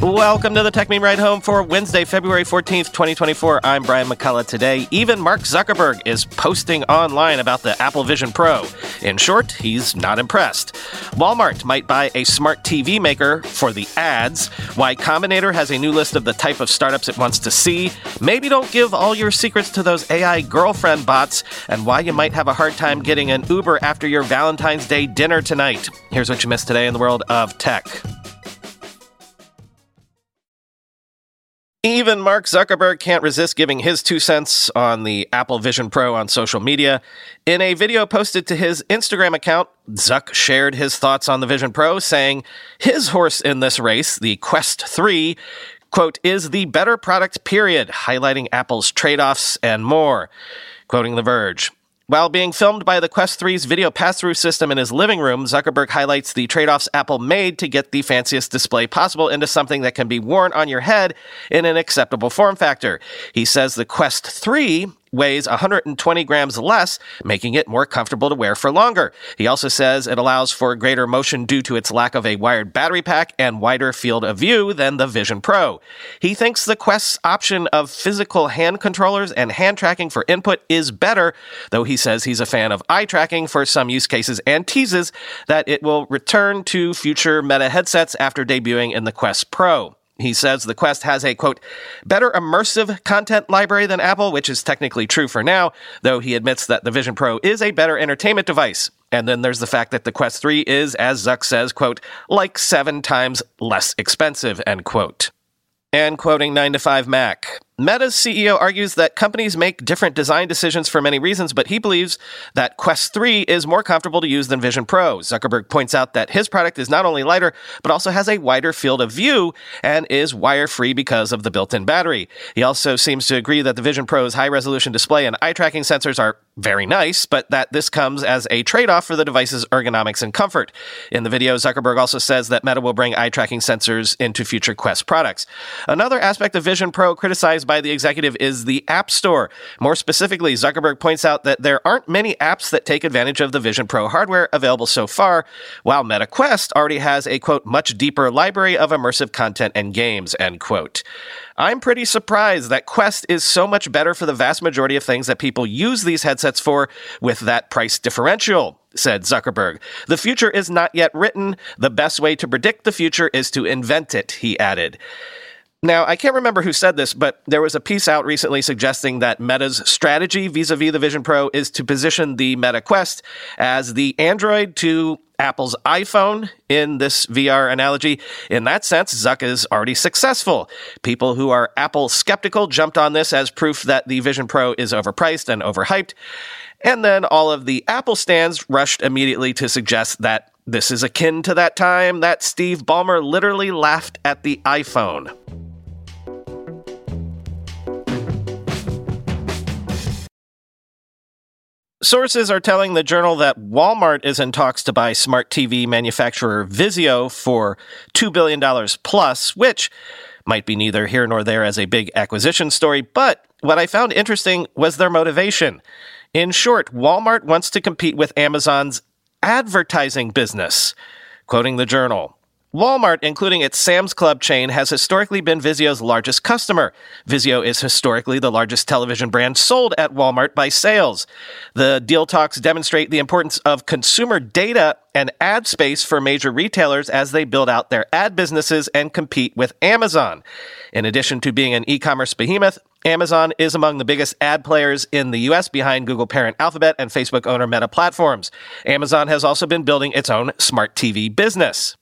Welcome to the Techmeme Ride Home for Wednesday, February 14th, 2024. I'm Brian McCullough. Today, even Mark Zuckerberg is posting online about the Apple Vision Pro. In short, he's not impressed. Walmart might buy a smart TV maker for the ads. Y Combinator has a new list of the type of startups it wants to see. Maybe don't give all your secrets to those AI girlfriend bots, and why you might have a hard time getting an Uber after your Valentine's Day dinner tonight. Here's what you missed today in the world of tech. Even Mark Zuckerberg can't resist giving his two cents on the Apple Vision Pro on social media. In a video posted to his Instagram account, Zuck shared his thoughts on the Vision Pro, saying his horse in this race, the Quest 3, quote, is the better product, period, highlighting Apple's trade offs and more. Quoting The Verge. While being filmed by the Quest 3's video pass through system in his living room, Zuckerberg highlights the trade offs Apple made to get the fanciest display possible into something that can be worn on your head in an acceptable form factor. He says the Quest 3 weighs 120 grams less, making it more comfortable to wear for longer. He also says it allows for greater motion due to its lack of a wired battery pack and wider field of view than the Vision Pro. He thinks the Quest's option of physical hand controllers and hand tracking for input is better, though he says he's a fan of eye tracking for some use cases and teases that it will return to future Meta headsets after debuting in the Quest Pro. He says the Quest has a quote, better immersive content library than Apple, which is technically true for now, though he admits that the Vision Pro is a better entertainment device. And then there's the fact that the Quest 3 is, as Zuck says, quote, like seven times less expensive, end quote. And quoting 9 to 5 Mac, Meta's CEO argues that companies make different design decisions for many reasons, but he believes that Quest 3 is more comfortable to use than Vision Pro. Zuckerberg points out that his product is not only lighter, but also has a wider field of view and is wire free because of the built in battery. He also seems to agree that the Vision Pro's high resolution display and eye tracking sensors are very nice, but that this comes as a trade off for the device's ergonomics and comfort. In the video, Zuckerberg also says that Meta will bring eye tracking sensors into future Quest products. Another aspect of Vision Pro criticized by the executive is the App Store. More specifically, Zuckerberg points out that there aren't many apps that take advantage of the Vision Pro hardware available so far, while Meta Quest already has a quote, much deeper library of immersive content and games, end quote. I'm pretty surprised that Quest is so much better for the vast majority of things that people use these headsets for with that price differential said Zuckerberg. The future is not yet written. The best way to predict the future is to invent it, he added. Now, I can't remember who said this, but there was a piece out recently suggesting that Meta's strategy vis a vis the Vision Pro is to position the Meta Quest as the Android to Apple's iPhone in this VR analogy. In that sense, Zuck is already successful. People who are Apple skeptical jumped on this as proof that the Vision Pro is overpriced and overhyped. And then all of the Apple stands rushed immediately to suggest that this is akin to that time that Steve Ballmer literally laughed at the iPhone. Sources are telling the journal that Walmart is in talks to buy smart TV manufacturer Vizio for $2 billion plus, which might be neither here nor there as a big acquisition story, but what I found interesting was their motivation. In short, Walmart wants to compete with Amazon's advertising business. Quoting the journal, Walmart, including its Sam's Club chain, has historically been Vizio's largest customer. Vizio is historically the largest television brand sold at Walmart by sales. The deal talks demonstrate the importance of consumer data and ad space for major retailers as they build out their ad businesses and compete with Amazon. In addition to being an e commerce behemoth, Amazon is among the biggest ad players in the US behind Google parent Alphabet and Facebook owner Meta Platforms. Amazon has also been building its own smart TV business.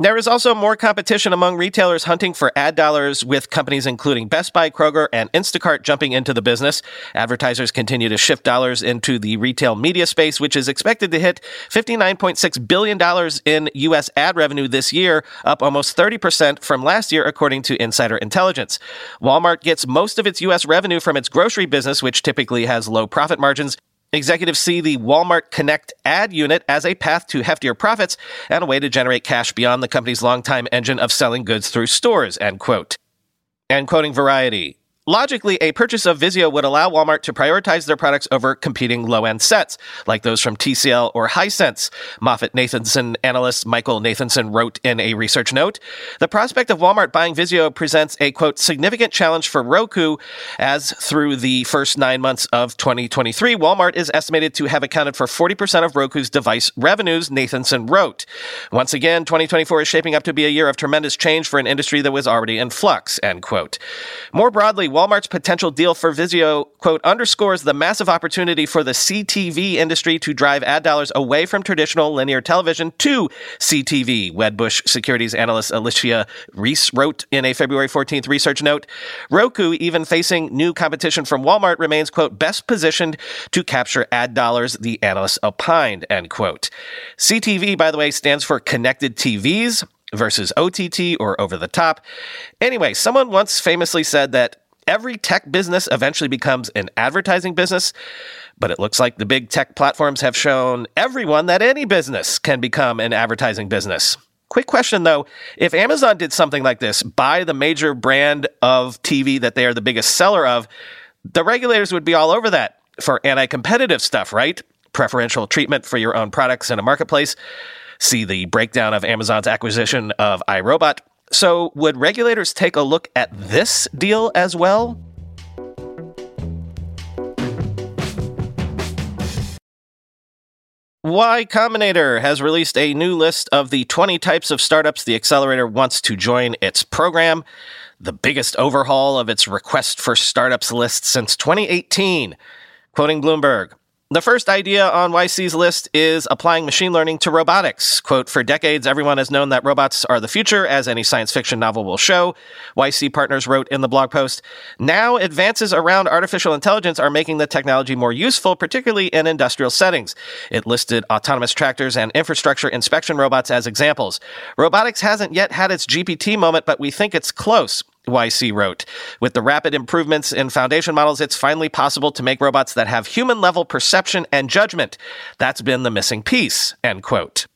There is also more competition among retailers hunting for ad dollars, with companies including Best Buy, Kroger, and Instacart jumping into the business. Advertisers continue to shift dollars into the retail media space, which is expected to hit $59.6 billion in U.S. ad revenue this year, up almost 30% from last year, according to Insider Intelligence. Walmart gets most of its U.S. revenue from its grocery business, which typically has low profit margins. Executives see the Walmart Connect ad unit as a path to heftier profits and a way to generate cash beyond the company's longtime engine of selling goods through stores, end quote. And quoting Variety, Logically, a purchase of Vizio would allow Walmart to prioritize their products over competing low end sets, like those from TCL or Hisense. Moffett Nathanson analyst Michael Nathanson wrote in a research note The prospect of Walmart buying Vizio presents a quote, significant challenge for Roku, as through the first nine months of 2023, Walmart is estimated to have accounted for 40% of Roku's device revenues, Nathanson wrote. Once again, 2024 is shaping up to be a year of tremendous change for an industry that was already in flux, end quote. More broadly, Walmart's potential deal for Vizio, quote, underscores the massive opportunity for the CTV industry to drive ad dollars away from traditional linear television to CTV, Wedbush Securities analyst Alicia Reese wrote in a February 14th research note. Roku, even facing new competition from Walmart, remains, quote, best positioned to capture ad dollars, the analyst opined, end quote. CTV, by the way, stands for Connected TVs versus OTT or over the top. Anyway, someone once famously said that every tech business eventually becomes an advertising business, but it looks like the big tech platforms have shown everyone that any business can become an advertising business. Quick question though if Amazon did something like this, buy the major brand of TV that they are the biggest seller of, the regulators would be all over that for anti competitive stuff, right? Preferential treatment for your own products in a marketplace. See the breakdown of Amazon's acquisition of iRobot. So, would regulators take a look at this deal as well? Y Combinator has released a new list of the 20 types of startups the accelerator wants to join its program, the biggest overhaul of its request for startups list since 2018. Quoting Bloomberg, the first idea on YC's list is applying machine learning to robotics. Quote, for decades, everyone has known that robots are the future, as any science fiction novel will show. YC Partners wrote in the blog post, now advances around artificial intelligence are making the technology more useful, particularly in industrial settings. It listed autonomous tractors and infrastructure inspection robots as examples. Robotics hasn't yet had its GPT moment, but we think it's close. YC wrote. With the rapid improvements in foundation models, it's finally possible to make robots that have human level perception and judgment. That's been the missing piece, end quote.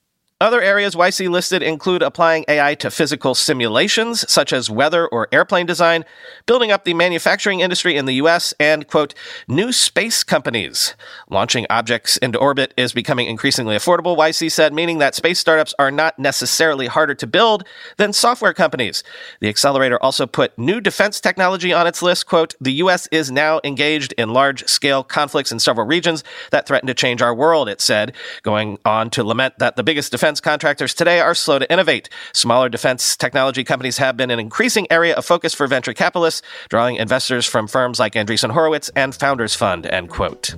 Other areas YC listed include applying AI to physical simulations, such as weather or airplane design, building up the manufacturing industry in the US, and, quote, new space companies. Launching objects into orbit is becoming increasingly affordable, YC said, meaning that space startups are not necessarily harder to build than software companies. The accelerator also put new defense technology on its list, quote, the US is now engaged in large scale conflicts in several regions that threaten to change our world, it said, going on to lament that the biggest defense defense contractors today are slow to innovate. Smaller defense technology companies have been an increasing area of focus for venture capitalists, drawing investors from firms like Andreessen Horowitz and Founders Fund, end quote.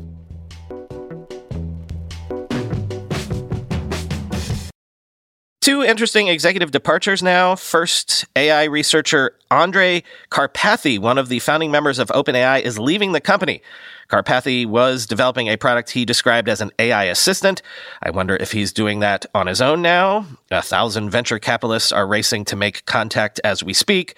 Two interesting executive departures now. First, AI researcher Andrej Karpathy, one of the founding members of OpenAI, is leaving the company. Karpathy was developing a product he described as an AI assistant. I wonder if he's doing that on his own now. A thousand venture capitalists are racing to make contact as we speak.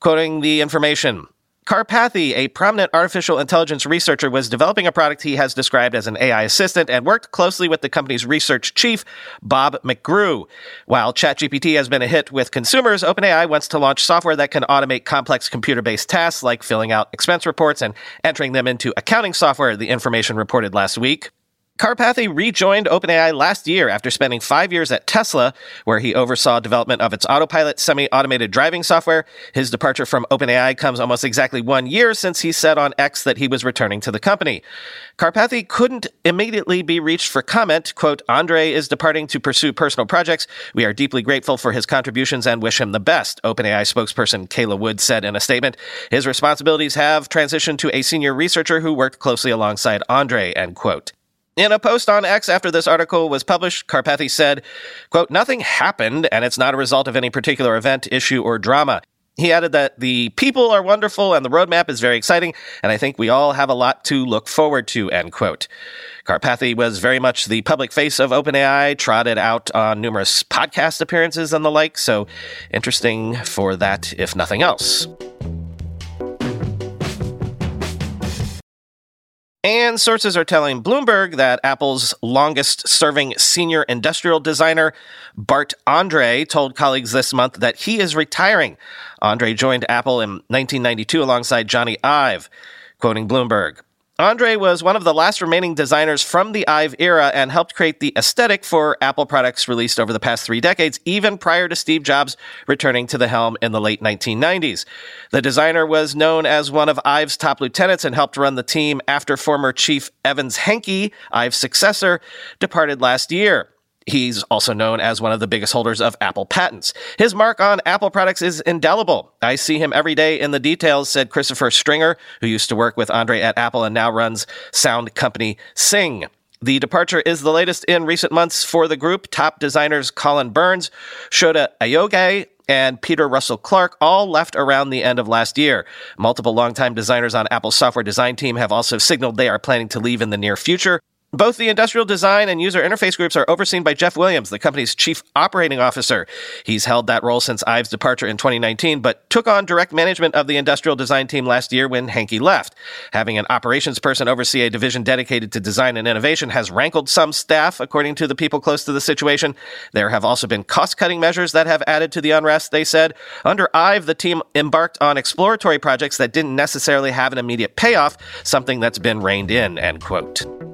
Quoting the information, Karpathy, a prominent artificial intelligence researcher, was developing a product he has described as an AI assistant and worked closely with the company's research chief, Bob McGrew. While ChatGPT has been a hit with consumers, OpenAI wants to launch software that can automate complex computer based tasks like filling out expense reports and entering them into accounting software, the information reported last week. Karpathy rejoined OpenAI last year after spending five years at Tesla, where he oversaw development of its autopilot semi-automated driving software. His departure from OpenAI comes almost exactly one year since he said on X that he was returning to the company. Karpathy couldn't immediately be reached for comment. Quote, Andrej is departing to pursue personal projects. We are deeply grateful for his contributions and wish him the best, OpenAI spokesperson Kayla Wood said in a statement. His responsibilities have transitioned to a senior researcher who worked closely alongside Andrej, end quote. In a post on X after this article was published, Karpathy said, quote, nothing happened and it's not a result of any particular event, issue, or drama. He added that the people are wonderful and the roadmap is very exciting, and I think we all have a lot to look forward to, end quote. Karpathy was very much the public face of OpenAI, trotted out on numerous podcast appearances and the like, so interesting for that, if nothing else. And sources are telling Bloomberg that Apple's longest serving senior industrial designer, Bart Andre, told colleagues this month that he is retiring. Andre joined Apple in 1992 alongside Jony Ive. Quoting Bloomberg, Andre was one of the last remaining designers from the Ive era and helped create the aesthetic for Apple products released over the past three decades, even prior to Steve Jobs returning to the helm in the late 1990s. The designer was known as one of Ive's top lieutenants and helped run the team after former chief Evans Hankey, Ive's successor, departed last year. He's also known as one of the biggest holders of Apple patents. His mark on Apple products is indelible. I see him every day in the details, said Christopher Stringer, who used to work with Andre at Apple and now runs sound company Syng. The departure is the latest in recent months for the group. Top designers Colin Burns, Shota Aoyagi, and Peter Russell Clarke all left around the end of last year. Multiple longtime designers on Apple's software design team have also signaled they are planning to leave in the near future. Both the industrial design and user interface groups are overseen by Jeff Williams, the company's chief operating officer. He's held that role since Ive's departure in 2019, but took on direct management of the industrial design team last year when Hankey left. Having an operations person oversee a division dedicated to design and innovation has rankled some staff, according to the people close to the situation. There have also been cost cutting measures that have added to the unrest, they said. Under Ive, the team embarked on exploratory projects that didn't necessarily have an immediate payoff, something that's been reined in, end quote.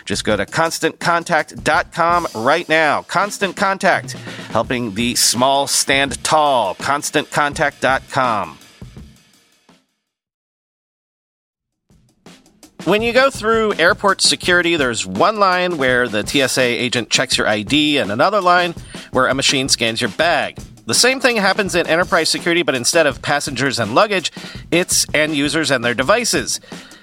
Just go to constantcontact.com right now. Constant Contact, helping the small stand tall. ConstantContact.com. When you go through airport security, there's one line where the TSA agent checks your ID and another line where a machine scans your bag. The same thing happens in enterprise security, but instead of passengers and luggage, it's end users and their devices.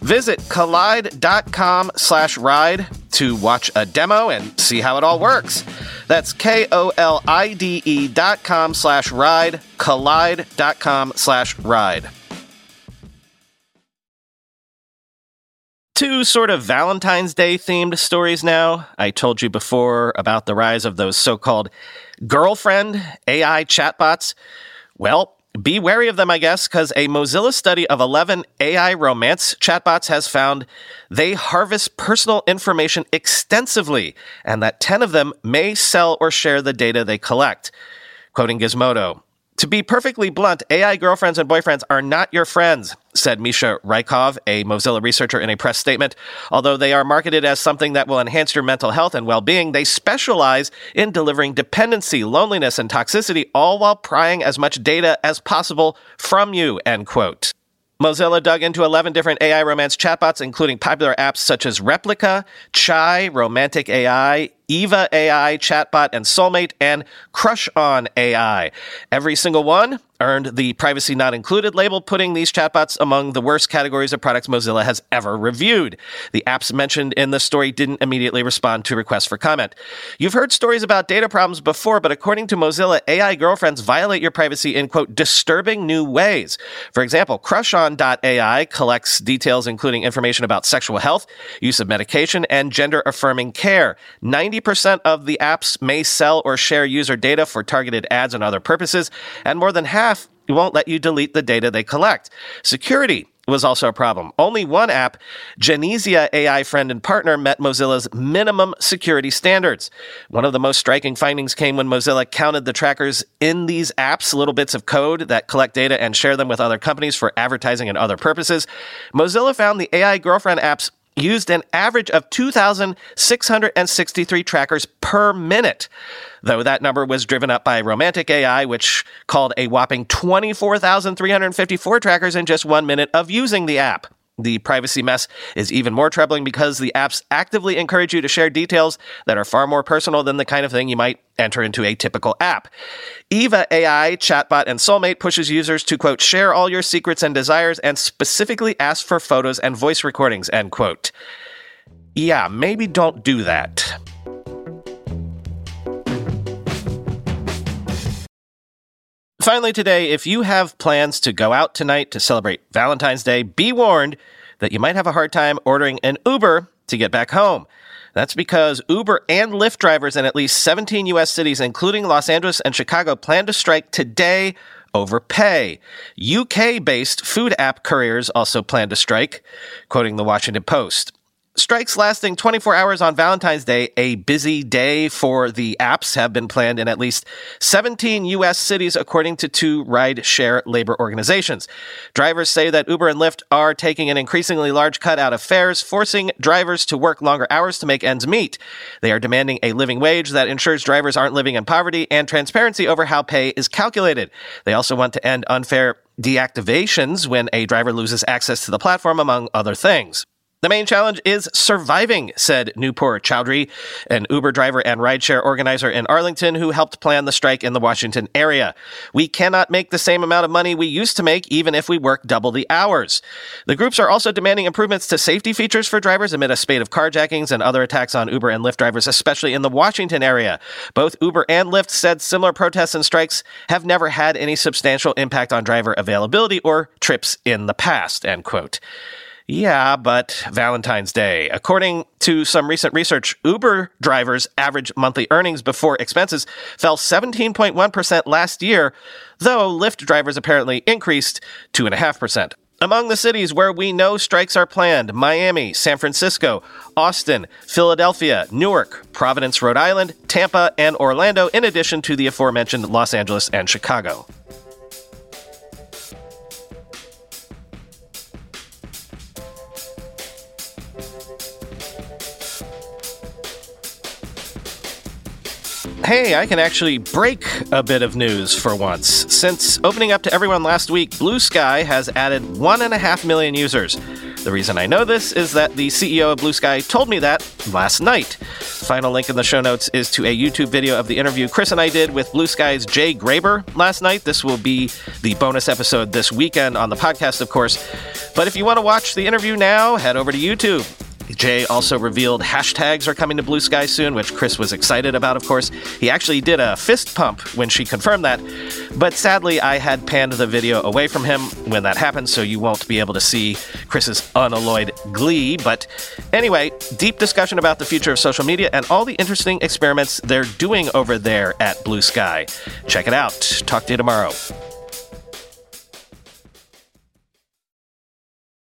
Visit kolide.com slash ride to watch a demo and see how it all works. That's K-O-L-I-D-E dot com slash ride, kolide.com slash ride. Two sort of Valentine's Day themed stories now. I told you before about the rise of those so-called girlfriend AI chatbots. Well, be wary of them, I guess, because a Mozilla study of 11 AI romance chatbots has found they harvest personal information extensively, and that 10 of them may sell or share the data they collect. Quoting Gizmodo, to be perfectly blunt, AI girlfriends and boyfriends are not your friends, said Misha Rykov, a Mozilla researcher in a press statement. Although they are marketed as something that will enhance your mental health and well being, they specialize in delivering dependency, loneliness, and toxicity, all while prying as much data as possible from you, end quote. Mozilla dug into 11 different AI romance chatbots, including popular apps such as Replika, Chai, Romantic AI, Eva AI, Chatbot, and Soulmate, and Crush On AI. Every single one earned the privacy not included label, putting these chatbots among the worst categories of products Mozilla has ever reviewed. The apps mentioned in the story didn't immediately respond to requests for comment. You've heard stories about data problems before, but according to Mozilla, AI girlfriends violate your privacy in quote disturbing new ways. For example, crushon.ai collects details including information about sexual health, use of medication, and gender affirming care. 90% of the apps may sell or share user data for targeted ads and other purposes, and more than half won't let you delete the data they collect. Security was also a problem. Only one app, Genesia AI friend and partner, met Mozilla's minimum security standards. One of the most striking findings came when Mozilla counted the trackers in these apps, little bits of code that collect data and share them with other companies for advertising and other purposes. Mozilla found the AI girlfriend apps used an average of 2,663 trackers per minute, though that number was driven up by Romantic AI, which called a whopping 24,354 trackers in just one minute of using the app. The privacy mess is even more troubling because the apps actively encourage you to share details that are far more personal than the kind of thing you might enter into a typical app. Eva AI, chatbot, and Soulmate pushes users to quote, share all your secrets and desires and specifically ask for photos and voice recordings, end quote. Yeah, maybe don't do that. Finally, today, if you have plans to go out tonight to celebrate Valentine's Day, be warned that you might have a hard time ordering an Uber to get back home. That's because Uber and Lyft drivers in at least 17 U.S. cities, including Los Angeles and Chicago, plan to strike today over pay. UK based food app couriers also plan to strike, quoting the Washington Post. Strikes lasting 24 hours on Valentine's Day, a busy day for the apps, have been planned in at least 17 U.S. cities, according to two ride share labor organizations. Drivers say that Uber and Lyft are taking an increasingly large cut out of fares, forcing drivers to work longer hours to make ends meet. They are demanding a living wage that ensures drivers aren't living in poverty and transparency over how pay is calculated. They also want to end unfair deactivations when a driver loses access to the platform, among other things. The main challenge is surviving, said Nupur Chowdhury, an Uber driver and rideshare organizer in Arlington who helped plan the strike in the Washington area. We cannot make the same amount of money we used to make even if we work double the hours. The groups are also demanding improvements to safety features for drivers amid a spate of carjackings and other attacks on Uber and Lyft drivers, especially in the Washington area. Both Uber and Lyft said similar protests and strikes have never had any substantial impact on driver availability or trips in the past, end quote. Yeah, but Valentine's Day. According to some recent research, Uber drivers' average monthly earnings before expenses fell 17.1% last year, though Lyft drivers apparently increased 2.5%. Among the cities where we know strikes are planned Miami, San Francisco, Austin, Philadelphia, Newark, Providence, Rhode Island, Tampa, and Orlando, in addition to the aforementioned Los Angeles and Chicago. Hey, I can actually break a bit of news for once. Since opening up to everyone last week, Bluesky has added one and a half million users. The reason I know this is that the CEO of Bluesky told me that last night. Final link in the show notes is to a YouTube video of the interview Chris and I did with Bluesky's Jay Graber last night. This will be the bonus episode this weekend on the podcast, of course. But if you want to watch the interview now, head over to YouTube. Jay also revealed hashtags are coming to Bluesky soon, which Chris was excited about, of course. He actually did a fist pump when she confirmed that, but sadly, I had panned the video away from him when that happened, so you won't be able to see Chris's unalloyed glee. But anyway, deep discussion about the future of social media and all the interesting experiments they're doing over there at Bluesky. Check it out. Talk to you tomorrow.